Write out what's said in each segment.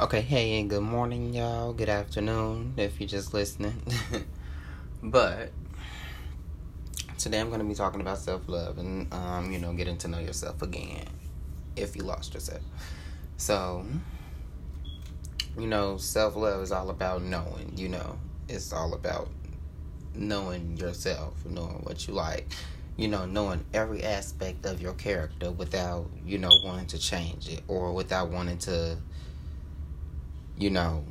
Okay, hey, and good morning, y'all. Good afternoon, if you're just listening. but today I'm going to be talking about self love and, um, you know, getting to know yourself again if you lost yourself. So, you know, self love is all about knowing, you know, it's all about knowing yourself, knowing what you like, you know, knowing every aspect of your character without, you know, wanting to change it or without wanting to you know,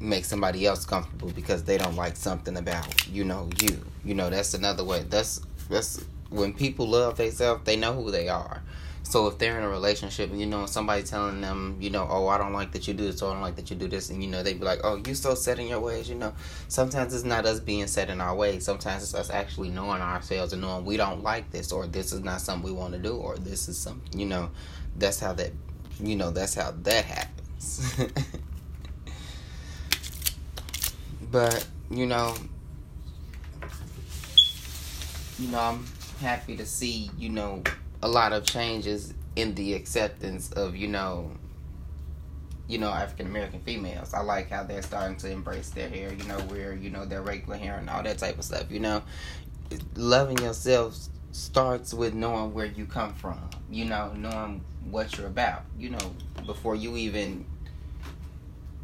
make somebody else comfortable because they don't like something about, you know, you. You know, that's another way. That's that's when people love themselves, they know who they are. So if they're in a relationship you know somebody telling them, you know, oh I don't like that you do this, or I don't like that you do this, and you know they'd be like, oh you so set in your ways, you know. Sometimes it's not us being set in our ways. Sometimes it's us actually knowing ourselves and knowing we don't like this, or this is not something we want to do, or this is something, you know. That's how that, you know, that's how that happens. but you know, you know, I'm happy to see you know a lot of changes in the acceptance of you know you know African American females. I like how they're starting to embrace their hair, you know, wear you know their regular hair and all that type of stuff. You know, loving yourself starts with knowing where you come from. You know, knowing what you're about. You know, before you even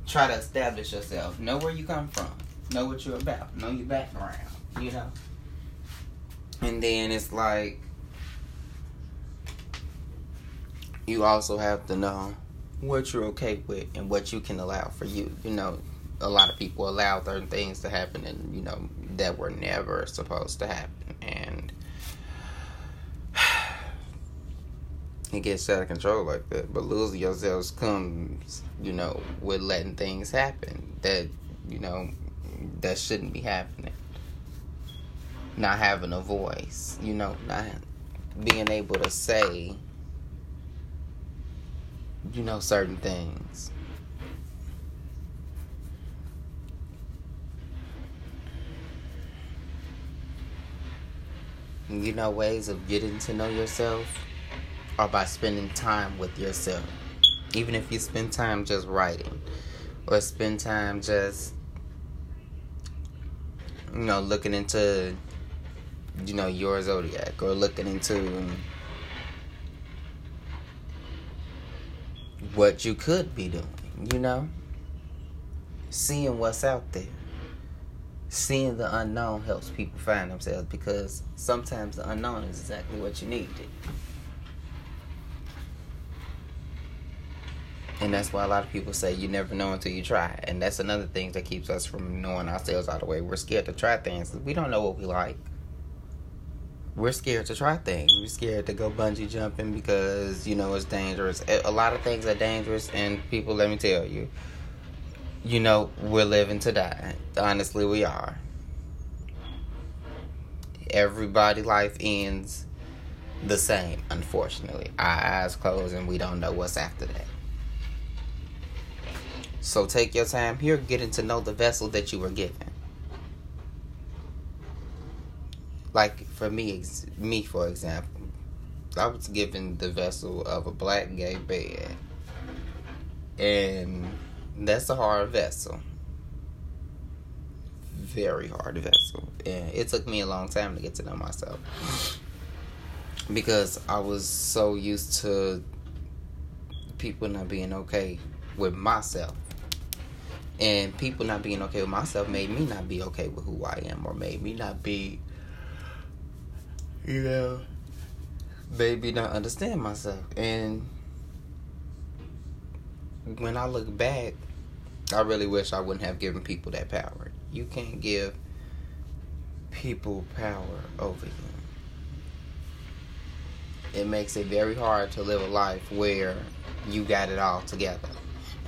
try to establish yourself. Know where you come from. Know what you're about. Know your background. You know. And then it's like you also have to know what you're okay with and what you can allow for you. You know, a lot of people allow certain things to happen and you know that were never supposed to happen and it gets out of control like that. But losing yourselves comes, you know, with letting things happen that, you know, that shouldn't be happening. Not having a voice, you know, not being able to say, you know, certain things. You know, ways of getting to know yourself or by spending time with yourself. Even if you spend time just writing or spend time just you know looking into you know your zodiac or looking into what you could be doing, you know? Seeing what's out there. Seeing the unknown helps people find themselves because sometimes the unknown is exactly what you need. And that's why a lot of people say you never know until you try. And that's another thing that keeps us from knowing ourselves all the way. We're scared to try things. We don't know what we like. We're scared to try things. We're scared to go bungee jumping because, you know, it's dangerous. A lot of things are dangerous. And people, let me tell you, you know, we're living to die. Honestly, we are. Everybody' life ends the same, unfortunately. Our eyes close and we don't know what's after that. So take your time. Here getting to know the vessel that you were given. Like for me, me for example, I was given the vessel of a black gay bed, and that's a hard vessel. Very hard vessel, and it took me a long time to get to know myself. Because I was so used to people not being okay with myself and people not being okay with myself made me not be okay with who I am, or made me not be, you know, made me not understand myself. And when I look back, I really wish I wouldn't have given people that power. You can't give people power over you. It makes it very hard to live a life where you got it all together.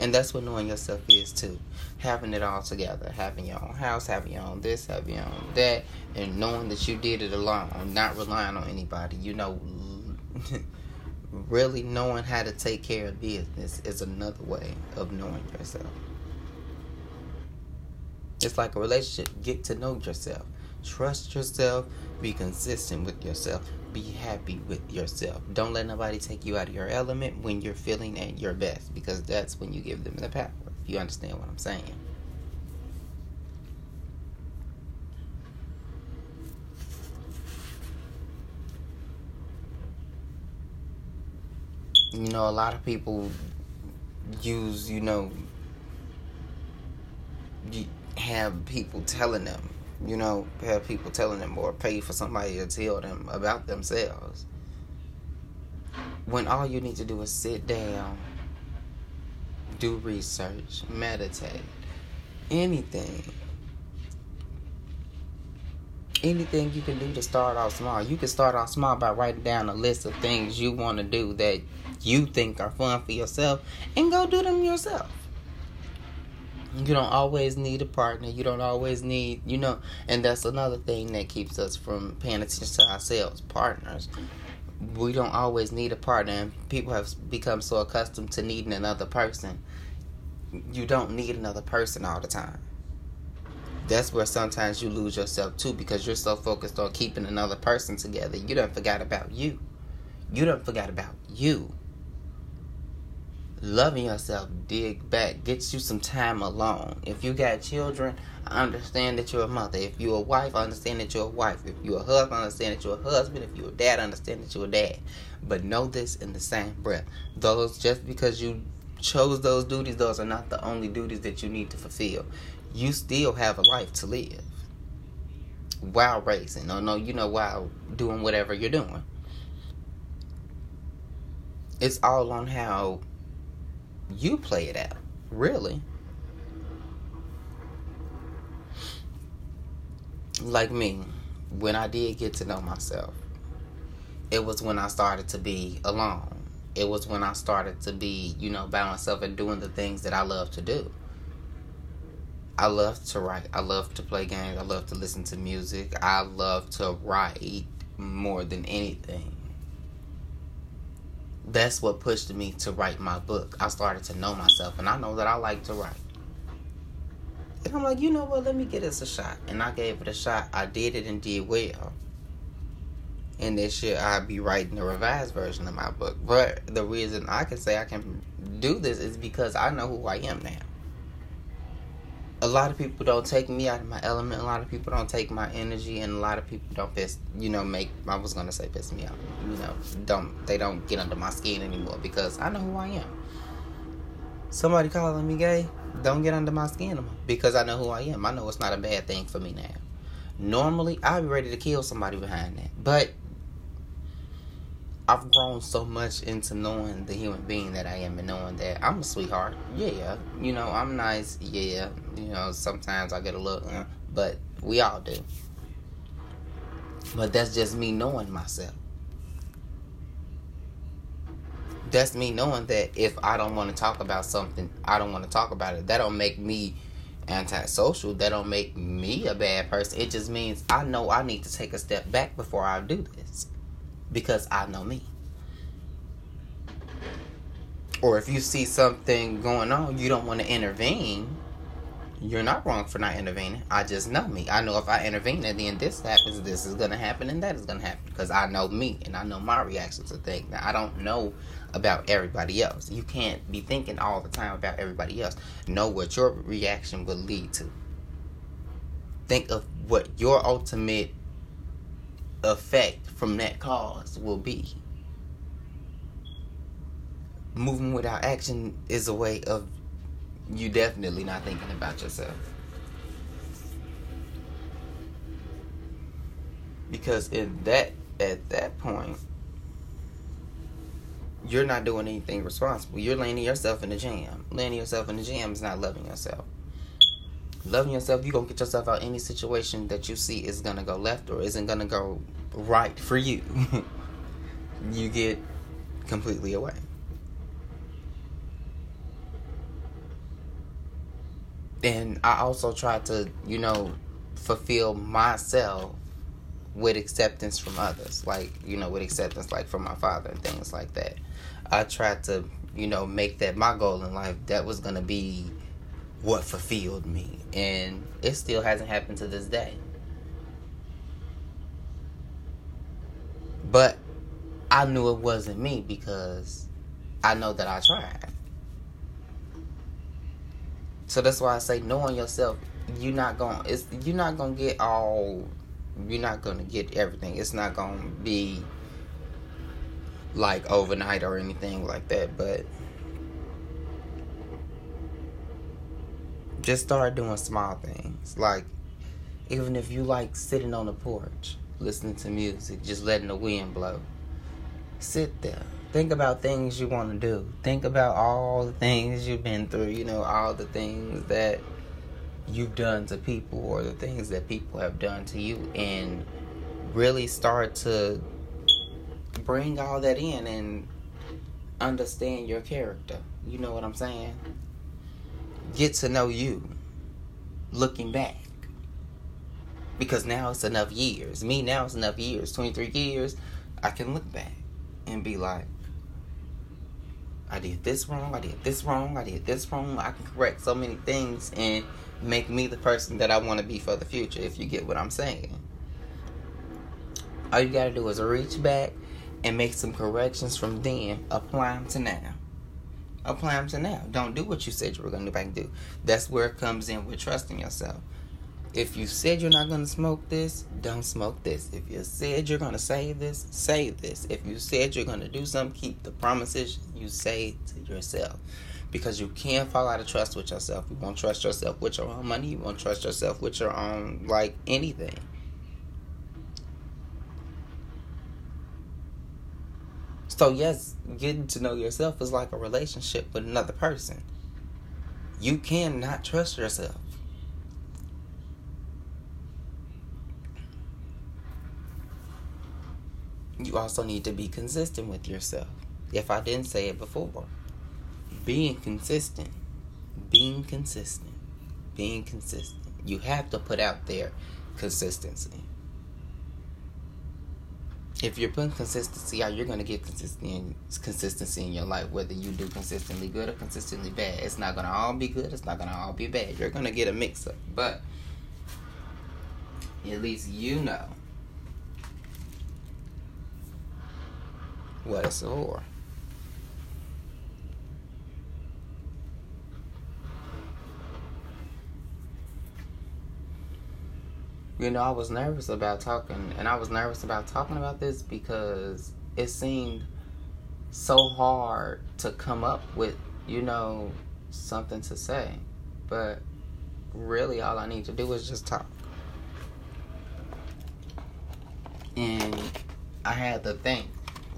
And that's what knowing yourself is too. Having it all together. Having your own house, having your own this, having your own that, and knowing that you did it alone, not relying on anybody. You know, really knowing how to take care of business is another way of knowing yourself. It's like a relationship. Get to know yourself. Trust yourself. Be consistent with yourself. Be happy with yourself. Don't let nobody take you out of your element when you're feeling at your best because that's when you give them the power. If you understand what I'm saying. You know, a lot of people use, you know, have people telling them, you know, have people telling them or pay for somebody to tell them about themselves. When all you need to do is sit down, do research, meditate, anything. Anything you can do to start off small. You can start off small by writing down a list of things you want to do that you think are fun for yourself and go do them yourself. You don't always need a partner. You don't always need, you know, and that's another thing that keeps us from paying attention to ourselves, partners. We don't always need a partner, people have become so accustomed to needing another person. You don't need another person all the time. That's where sometimes you lose yourself too because you're so focused on keeping another person together. You don't forget about you. You don't forget about you loving yourself, dig back, get you some time alone. If you got children, I understand that you're a mother. If you're a wife, I understand that you're a wife. If you're a husband, I understand that you're a husband. If you're a dad, I understand that you're a dad. But know this in the same breath. Those just because you chose those duties, those are not the only duties that you need to fulfill. You still have a life to live. While racing. No, no, you know, while doing whatever you're doing. It's all on how you play it out, really. Like me, when I did get to know myself, it was when I started to be alone. It was when I started to be, you know, by myself and doing the things that I love to do. I love to write. I love to play games. I love to listen to music. I love to write more than anything that's what pushed me to write my book. I started to know myself, and I know that I like to write. And I'm like, you know what? Let me get this a shot. And I gave it a shot. I did it and did well. And this year I'll be writing the revised version of my book. But the reason I can say I can do this is because I know who I am now a lot of people don't take me out of my element. A lot of people don't take my energy, and a lot of people don't piss. You know, make I was gonna say piss me off. You know, don't they don't get under my skin anymore because I know who I am. Somebody calling me gay, don't get under my skin because I know who I am. I know it's not a bad thing for me now. Normally, I'd be ready to kill somebody behind that, but I've grown so much into knowing the human being that I am and knowing that I'm a sweetheart. Yeah, you know, I'm nice. Yeah, you know, sometimes I get a look, uh, but we all do. But that's just me knowing myself. That's me knowing that if I don't want to talk about something, I don't want to talk about it. That don't make me antisocial. That don't make me a bad person. It just means I know I need to take a step back before I do this because I know me. Or if you see something going on, you don't want to intervene. You're not wrong for not intervening. I just know me. I know if I intervene and then this happens, this is going to happen and that is going to happen because I know me and I know my reactions to things. Now, I don't know about everybody else. You can't be thinking all the time about everybody else. Know what your reaction will lead to. Think of what your ultimate effect from that cause will be. Moving without action is a way of you definitely not thinking about yourself. Because in that at that point you're not doing anything responsible. You're landing yourself in the jam. Landing yourself in the jam is not loving yourself loving yourself, you're gonna get yourself out any situation that you see is gonna go left or isn't gonna go right for you. you get completely away. And I also try to, you know, fulfill myself with acceptance from others. Like, you know, with acceptance like from my father and things like that. I tried to, you know, make that my goal in life. That was gonna be what fulfilled me. And it still hasn't happened to this day. But I knew it wasn't me because I know that I tried. So that's why I say knowing yourself, you're not going it's you're not going to get all you're not going to get everything. It's not going to be like overnight or anything like that, but just start doing small things. Like even if you like sitting on the porch, listening to music, just letting the wind blow. Sit there. Think about things you want to do. Think about all the things you've been through, you know, all the things that you've done to people or the things that people have done to you and really start to bring all that in and understand your character. You know what I'm saying? Get to know you looking back. Because now it's enough years. Me now it's enough years. 23 years. I can look back and be like, I did this wrong, I did this wrong, I did this wrong. I can correct so many things and make me the person that I want to be for the future, if you get what I'm saying. All you gotta do is reach back and make some corrections from then, apply them to now. Apply them to now. Don't do what you said you were gonna do back do. That's where it comes in with trusting yourself. If you said you're not gonna smoke this, don't smoke this. If you said you're gonna save this, save this. If you said you're gonna do something, keep the promises you say to yourself. Because you can't fall out of trust with yourself. You won't trust yourself with your own money. You won't trust yourself with your own like anything. So yes, getting to know yourself is like a relationship with another person. You cannot trust yourself. You also need to be consistent with yourself. If I didn't say it before, being consistent, being consistent, being consistent. You have to put out there consistency if you're putting consistency out, you're going to get consistency consistency in your life. Whether you do consistently good or consistently bad, it's not going to all be good. It's not going to all be bad. You're going to get a mix up, but at least you know what it's for. You know, I was nervous about talking, and I was nervous about talking about this because it seemed so hard to come up with, you know, something to say. But really, all I need to do is just talk. And I had to think,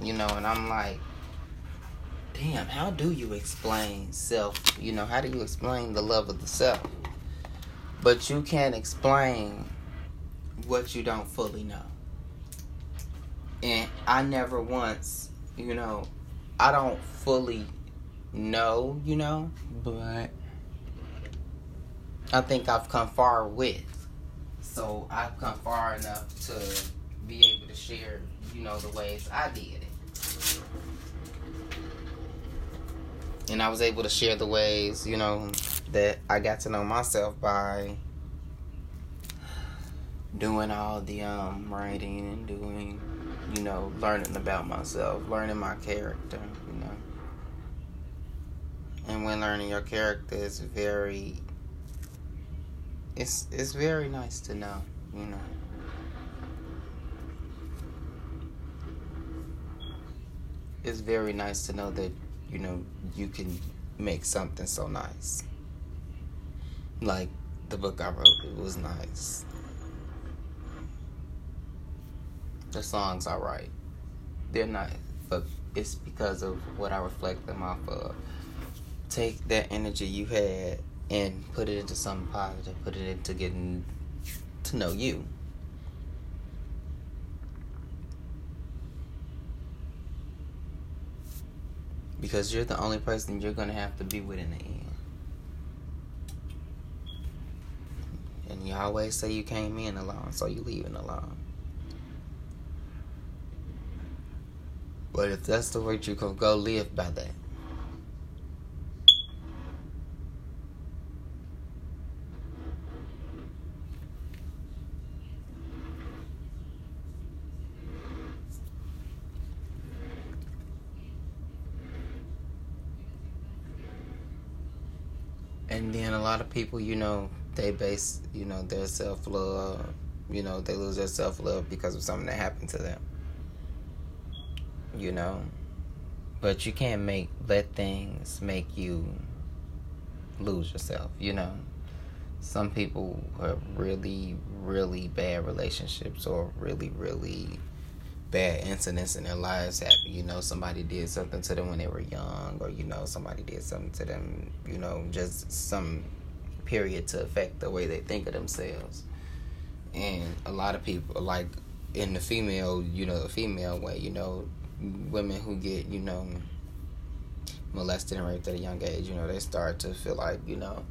you know, and I'm like, damn, how do you explain self? You know, how do you explain the love of the self? But you can't explain what you don't fully know. And I never once, you know, I don't fully know, you know, but I think I've come far with. So I've come far enough to be able to share, you know, the ways I did it. And I was able to share the ways, you know, that I got to know myself by doing all the um, writing and doing, you know, learning about myself, learning my character, you know. And when learning your character is very it's it's very nice to know, you know. It's very nice to know that, you know, you can make something so nice. Like the book I wrote, it was nice. The songs I write. They're not, but it's because of what I reflect them off of. Take that energy you had and put it into something positive. Put it into getting to know you. Because you're the only person you're going to have to be with in the end. And you always say you came in alone, so you leaving alone. But if that's the way you can go live by that. And then a lot of people, you know, they base, you know, their self love, you know, they lose their self love because of something that happened to them. You know? But you can't make, let things make you lose yourself, you know? Some people have really, really bad relationships or really, really bad incidents in their lives happen. You know, somebody did something to them when they were young, or you know, somebody did something to them. You know, just some period to affect the way they think of themselves. And a lot of people, like in the female, you know, the female way, you know, women who get, you know, molested and raped at a young age, you know, they start to feel like, you know,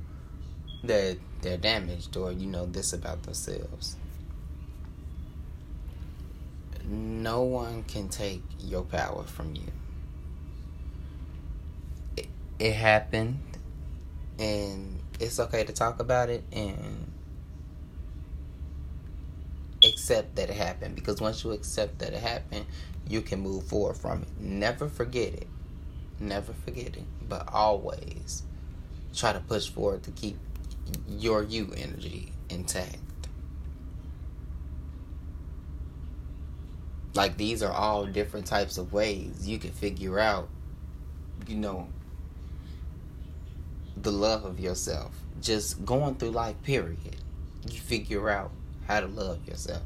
that they're damaged or, you know, this about themselves no one can take your power from you. It, it happened, and it's okay to talk about it and accept that it happened because once you accept that it happened, you can move forward from it. Never forget it. Never forget it, but always try to push forward to keep your you energy intact. like these are all different types of ways you can figure out you know the love of yourself just going through life period you figure out how to love yourself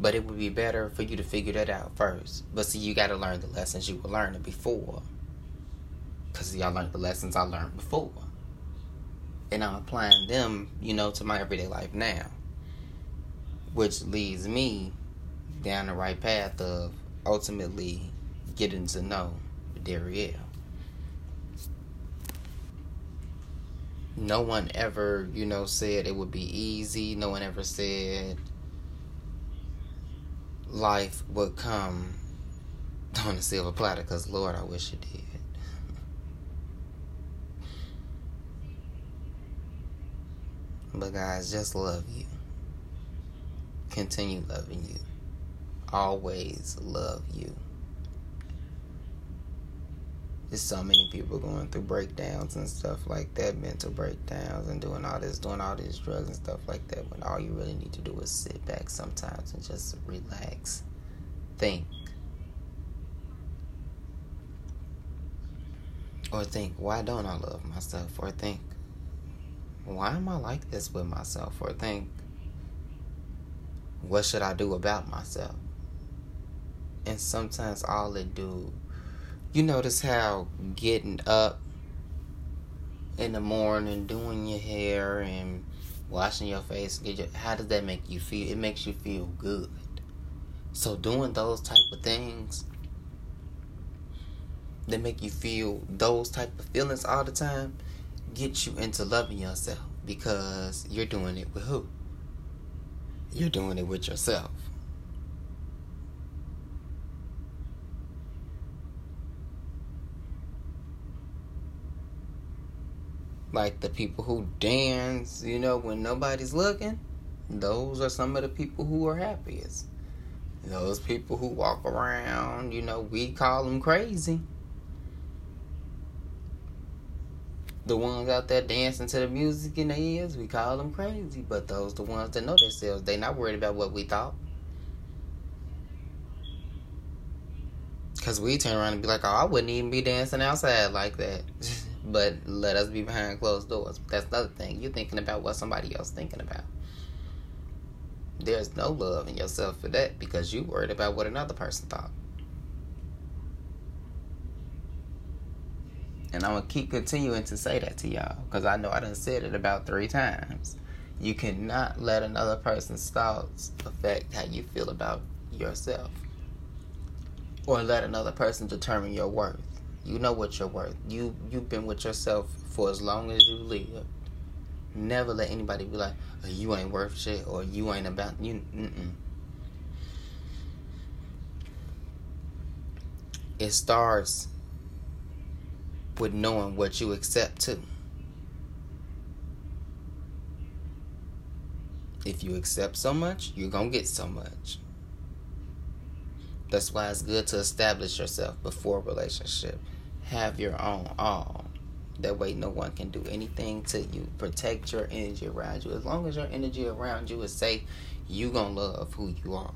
but it would be better for you to figure that out first but see you got to learn the lessons you were learning before because y'all learned the lessons i learned before and i'm applying them you know to my everyday life now which leads me down the right path of ultimately getting to know Darielle. No one ever, you know, said it would be easy. No one ever said life would come on a silver platter because, Lord, I wish it did. But, guys, just love you. Continue loving you always love you. There's so many people going through breakdowns and stuff like that, mental breakdowns, and doing all this, doing all these drugs and stuff like that. When all you really need to do is sit back sometimes and just relax, think, or think, why don't I love myself? Or think, why am I like this with myself? Or think, what should I do about myself? and sometimes all it do you notice how getting up in the morning doing your hair and washing your face your, how does that make you feel? It makes you feel good. So doing those type of things that make you feel those type of feelings all the time get you into loving yourself because you're doing it with who? You're doing it with yourself like the people who dance, you know, when nobody's looking, those are some of the people who are happiest. Those people who walk around, you know, we call them crazy. The ones out there dancing to the music in their ears, we call them crazy. But those the ones that know themselves, they not worried about what we thought. Cause we turn around and be like, oh, I wouldn't even be dancing outside like that. but let us be behind closed doors. That's another thing. You're thinking about what somebody else thinking about. There's no love in yourself for that because you worried about what another person thought. And I'm gonna keep continuing to say that to y'all because I know I done said it about three times. You cannot let another person's thoughts affect how you feel about yourself, or let another person determine your worth. You know what you're worth. You you've been with yourself for as long as you live. Never let anybody be like, oh, "You ain't worth shit" or "You ain't about you." Mm-mm. It starts with knowing what you accept too. If you accept so much, you're gonna get so much. That's why it's good to establish yourself before a relationship have your own all. That way, no one can do anything to you. Protect your energy around you. As long as your energy around you is safe, you gonna love who you are.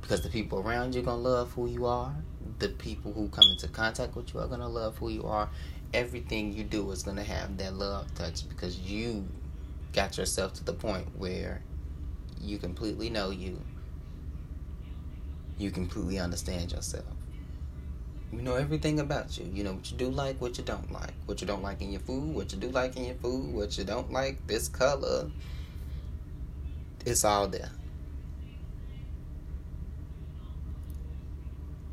Because the people around you gonna love who you are. The people who come into contact with you are gonna love who you are. Everything you do is gonna have that love touch because you got yourself to the point where you completely know you. You completely understand yourself. You know everything about you. You know what you do like, what you don't like. What you don't like in your food, what you do like in your food, what you don't like, this color. It's all there.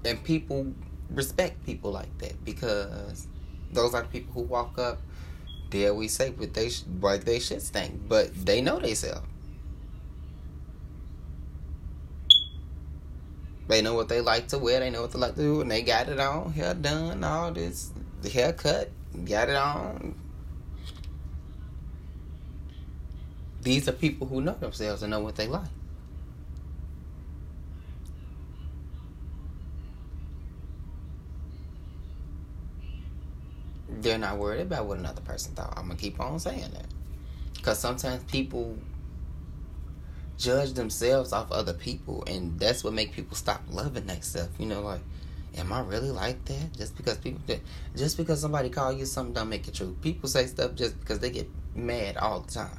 And people respect people like that because those are the people who walk up, dare we say, but they like they shit stink, but they know they They know what they like to wear. They know what they like to do, and they got it on. Hair done, all this, the haircut, got it on. These are people who know themselves and know what they like. They're not worried about what another person thought. I'm gonna keep on saying that, because sometimes people judge themselves off other people and that's what make people stop loving themselves you know like am i really like that? Just because people just because somebody call you something don't make it true. People say stuff just because they get mad all the time.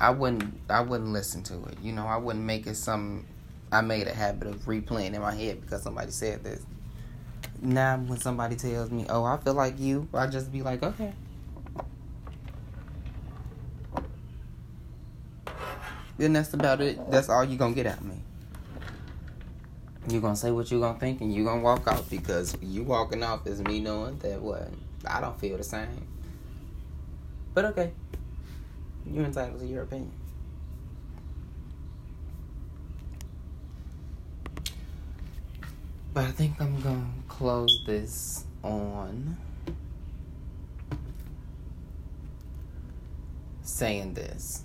I wouldn't i wouldn't listen to it you know i wouldn't make it some i made a habit of replaying in my head because somebody said this. Now when somebody tells me oh i feel like you i just be like okay Then that's about it. That's all you're gonna get out of me. You're gonna say what you're gonna think and you're gonna walk out because you walking off is me knowing that what I don't feel the same. But okay. You're entitled to your opinion. But I think I'm gonna close this on saying this.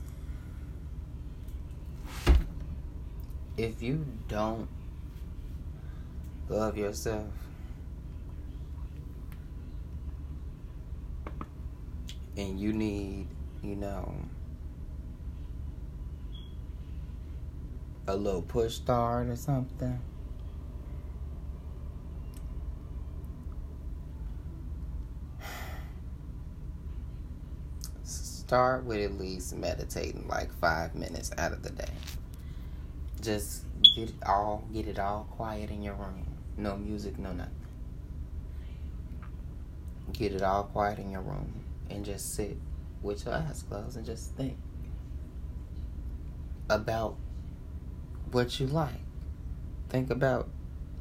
If you don't love yourself, and you need, you know, a little push start or something. Start with at least meditating like five minutes out of the day just get it all get it all quiet in your room. No music, no nothing. Get it all quiet in your room and just sit with your eyes closed and just think about what you like. Think about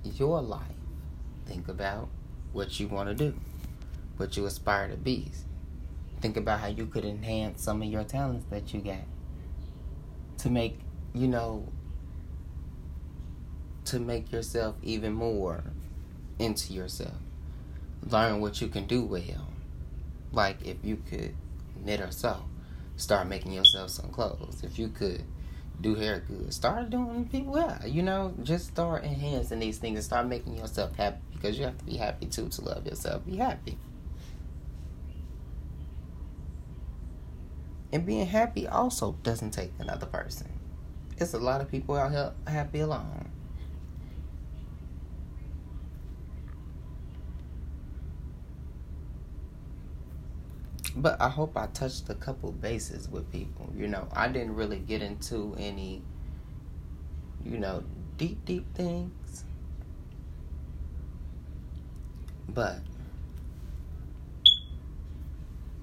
your life. Think about what you want to do, what you aspire to be. Think about how you could enhance some of your talents that you got to make, you know, to make yourself even more into yourself. Learn what you can do well. Like if you could knit or sew, start making yourself some clothes. If you could do hair good, start doing people well. You know, just start enhancing these things and start making yourself happy because you have to be happy too to love yourself. Be happy. And being happy also doesn't take another person. It's a lot of people out here happy alone. But I hope I touched a couple bases with people. You know, I didn't really get into any, you know, deep, deep things. But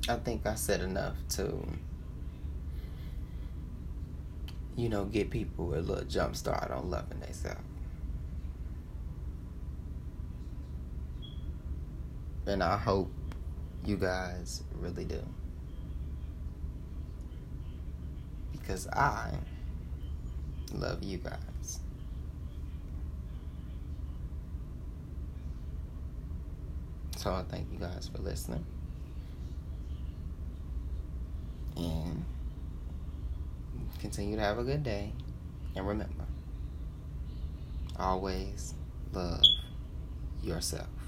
I think I said enough to, you know, get people a little jump start on loving themselves. And I hope you guys really do. Because I love you guys. So I thank you guys for listening. And continue to have a good day. And remember, always love yourself.